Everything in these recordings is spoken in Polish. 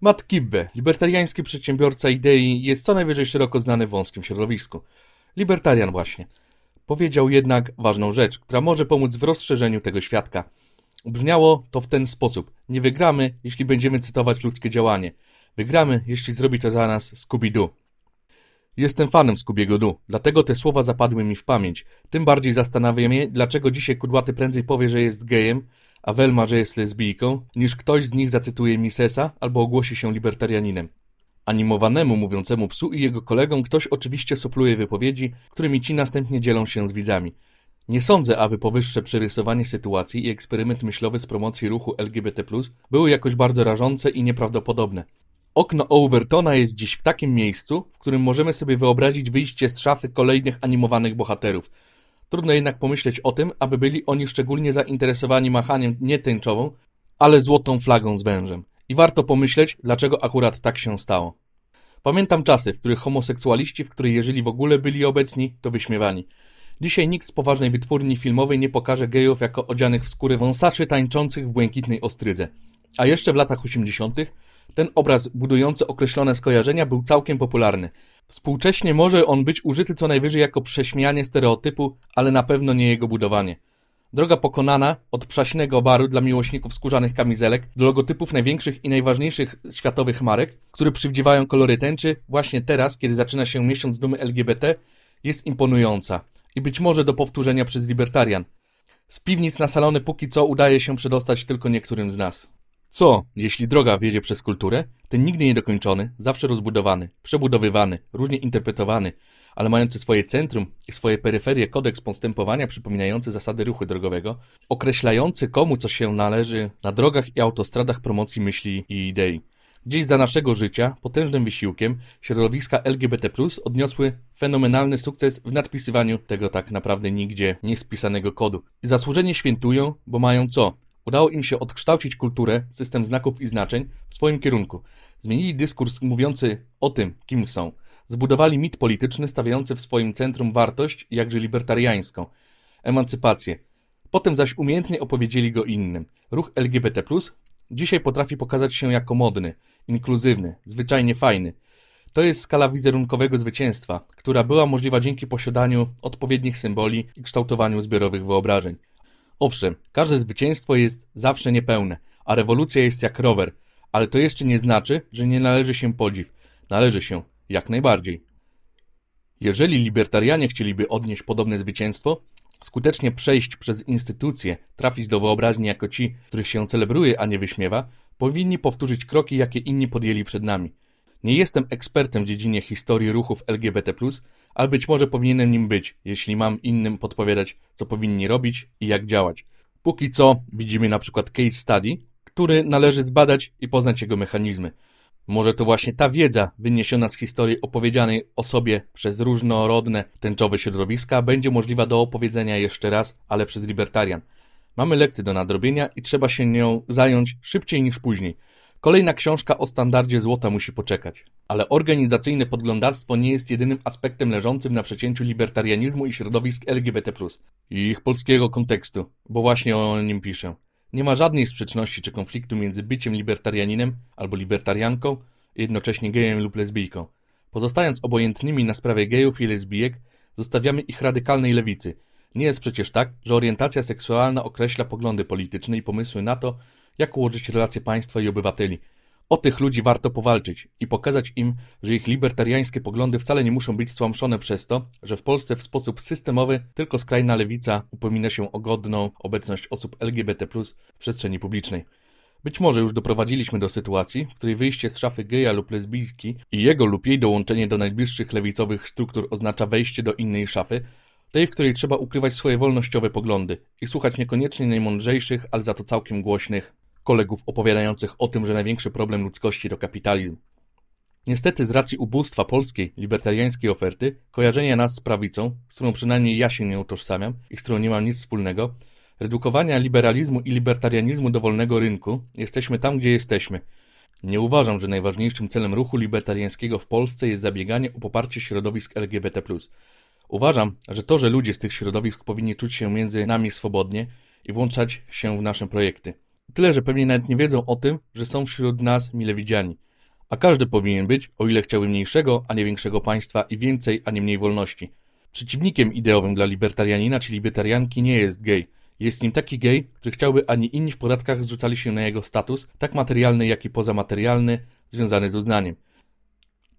Matt Kibbe, libertariański przedsiębiorca idei, jest co najwyżej szeroko znany w wąskim środowisku. Libertarian właśnie. Powiedział jednak ważną rzecz, która może pomóc w rozszerzeniu tego świadka. Brzmiało to w ten sposób. Nie wygramy, jeśli będziemy cytować ludzkie działanie. Wygramy, jeśli zrobi to za nas Scooby-Doo. Jestem fanem Scoobiego Doo, dlatego te słowa zapadły mi w pamięć. Tym bardziej zastanawia mnie, dlaczego dzisiaj Kudłaty prędzej powie, że jest gejem, a Velma, że jest lesbijką, niż ktoś z nich zacytuje Misesa albo ogłosi się libertarianinem. Animowanemu mówiącemu psu i jego kolegom ktoś oczywiście supluje wypowiedzi, którymi ci następnie dzielą się z widzami. Nie sądzę, aby powyższe przerysowanie sytuacji i eksperyment myślowy z promocji ruchu LGBT+, były jakoś bardzo rażące i nieprawdopodobne. Okno Overtona jest dziś w takim miejscu, w którym możemy sobie wyobrazić wyjście z szafy kolejnych animowanych bohaterów. Trudno jednak pomyśleć o tym, aby byli oni szczególnie zainteresowani machaniem nie tęczową, ale złotą flagą z wężem. I warto pomyśleć, dlaczego akurat tak się stało. Pamiętam czasy, w których homoseksualiści, w których jeżeli w ogóle byli obecni, to wyśmiewani. Dzisiaj nikt z poważnej wytwórni filmowej nie pokaże gejów jako odzianych w skóry wąsaczy tańczących w błękitnej ostrydze. A jeszcze w latach 80. ten obraz budujący określone skojarzenia był całkiem popularny. Współcześnie może on być użyty co najwyżej jako prześmianie stereotypu, ale na pewno nie jego budowanie. Droga pokonana od przaśnego baru dla miłośników skórzanych kamizelek do logotypów największych i najważniejszych światowych marek, które przywdziewają kolory tęczy, właśnie teraz, kiedy zaczyna się miesiąc dumy LGBT, jest imponująca i być może do powtórzenia przez libertarian. Z piwnic na salony póki co udaje się przedostać tylko niektórym z nas. Co, jeśli droga wiedzie przez kulturę, ten nigdy niedokończony, zawsze rozbudowany, przebudowywany, różnie interpretowany, ale mający swoje centrum i swoje peryferie kodeks postępowania przypominający zasady ruchu drogowego, określający komu co się należy na drogach i autostradach promocji myśli i idei. Gdzieś za naszego życia, potężnym wysiłkiem, środowiska LGBT odniosły fenomenalny sukces w nadpisywaniu tego tak naprawdę nigdzie nie spisanego kodu. I zasłużenie świętują, bo mają co? Udało im się odkształcić kulturę, system znaków i znaczeń w swoim kierunku. Zmienili dyskurs mówiący o tym, kim są. Zbudowali mit polityczny stawiający w swoim centrum wartość, jakże libertariańską emancypację. Potem zaś umiejętnie opowiedzieli go innym. Ruch LGBT dzisiaj potrafi pokazać się jako modny, inkluzywny, zwyczajnie fajny. To jest skala wizerunkowego zwycięstwa, która była możliwa dzięki posiadaniu odpowiednich symboli i kształtowaniu zbiorowych wyobrażeń. Owszem, każde zwycięstwo jest zawsze niepełne, a rewolucja jest jak rower, ale to jeszcze nie znaczy, że nie należy się podziw. Należy się, jak najbardziej. Jeżeli libertarianie chcieliby odnieść podobne zwycięstwo, skutecznie przejść przez instytucje, trafić do wyobraźni jako ci, których się celebruje, a nie wyśmiewa, powinni powtórzyć kroki, jakie inni podjęli przed nami. Nie jestem ekspertem w dziedzinie historii ruchów LGBT, ale być może powinienem nim być, jeśli mam innym podpowiadać, co powinni robić i jak działać. Póki co widzimy na przykład case study, który należy zbadać i poznać jego mechanizmy. Może to właśnie ta wiedza wyniesiona z historii opowiedzianej o sobie przez różnorodne tęczowe środowiska będzie możliwa do opowiedzenia jeszcze raz, ale przez libertarian. Mamy lekcję do nadrobienia i trzeba się nią zająć szybciej niż później. Kolejna książka o standardzie złota musi poczekać. Ale organizacyjne podglądarstwo nie jest jedynym aspektem leżącym na przecięciu libertarianizmu i środowisk LGBT+. I ich polskiego kontekstu, bo właśnie o nim piszę. Nie ma żadnej sprzeczności czy konfliktu między byciem libertarianinem albo libertarianką, jednocześnie gejem lub lesbijką. Pozostając obojętnymi na sprawie gejów i lesbijek, zostawiamy ich radykalnej lewicy. Nie jest przecież tak, że orientacja seksualna określa poglądy polityczne i pomysły na to, jak ułożyć relacje państwa i obywateli. O tych ludzi warto powalczyć i pokazać im, że ich libertariańskie poglądy wcale nie muszą być stłamszone przez to, że w Polsce w sposób systemowy tylko skrajna lewica upomina się o godną obecność osób LGBT w przestrzeni publicznej. Być może już doprowadziliśmy do sytuacji, w której wyjście z szafy geja lub lesbijki i jego lub jej dołączenie do najbliższych lewicowych struktur oznacza wejście do innej szafy, tej, w której trzeba ukrywać swoje wolnościowe poglądy i słuchać niekoniecznie najmądrzejszych, ale za to całkiem głośnych kolegów opowiadających o tym, że największy problem ludzkości to kapitalizm. Niestety z racji ubóstwa polskiej, libertariańskiej oferty, kojarzenia nas z prawicą, z którą przynajmniej ja się nie utożsamiam i z którą nie mam nic wspólnego, redukowania liberalizmu i libertarianizmu do wolnego rynku, jesteśmy tam, gdzie jesteśmy. Nie uważam, że najważniejszym celem ruchu libertariańskiego w Polsce jest zabieganie o poparcie środowisk LGBT+. Uważam, że to, że ludzie z tych środowisk powinni czuć się między nami swobodnie i włączać się w nasze projekty – Tyle, że pewnie nawet nie wiedzą o tym, że są wśród nas mile widziani. A każdy powinien być, o ile chciałby mniejszego, a nie większego państwa i więcej, a nie mniej wolności. Przeciwnikiem ideowym dla libertarianina czy libertarianki nie jest gej. Jest nim taki gej, który chciałby, ani inni w podatkach zrzucali się na jego status, tak materialny, jak i pozamaterialny, związany z uznaniem.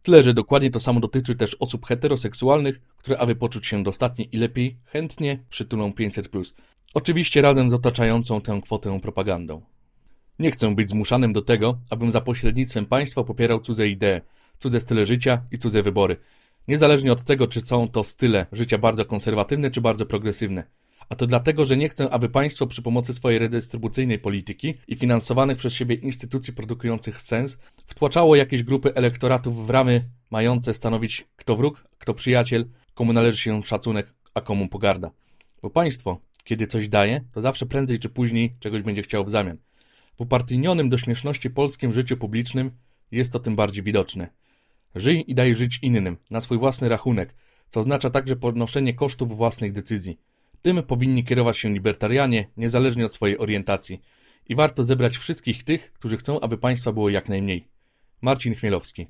Tyle, że dokładnie to samo dotyczy też osób heteroseksualnych, które aby poczuć się dostatnie i lepiej, chętnie przytulą 500+. Oczywiście razem z otaczającą tę kwotę propagandą. Nie chcę być zmuszanym do tego, abym za pośrednictwem państwa popierał cudze idee, cudze style życia i cudze wybory. Niezależnie od tego, czy są to style życia bardzo konserwatywne czy bardzo progresywne. A to dlatego, że nie chcę, aby państwo przy pomocy swojej redystrybucyjnej polityki i finansowanych przez siebie instytucji produkujących sens wtłaczało jakieś grupy elektoratów w ramy mające stanowić kto wróg, kto przyjaciel, komu należy się szacunek, a komu pogarda. Bo państwo, kiedy coś daje, to zawsze prędzej czy później czegoś będzie chciało w zamian. W upartyjnionym do śmieszności polskim życiu publicznym jest to tym bardziej widoczne. Żyj i daj żyć innym, na swój własny rachunek, co oznacza także podnoszenie kosztów własnych decyzji. Tym powinni kierować się libertarianie, niezależnie od swojej orientacji. I warto zebrać wszystkich tych, którzy chcą, aby państwa było jak najmniej. Marcin Chmielowski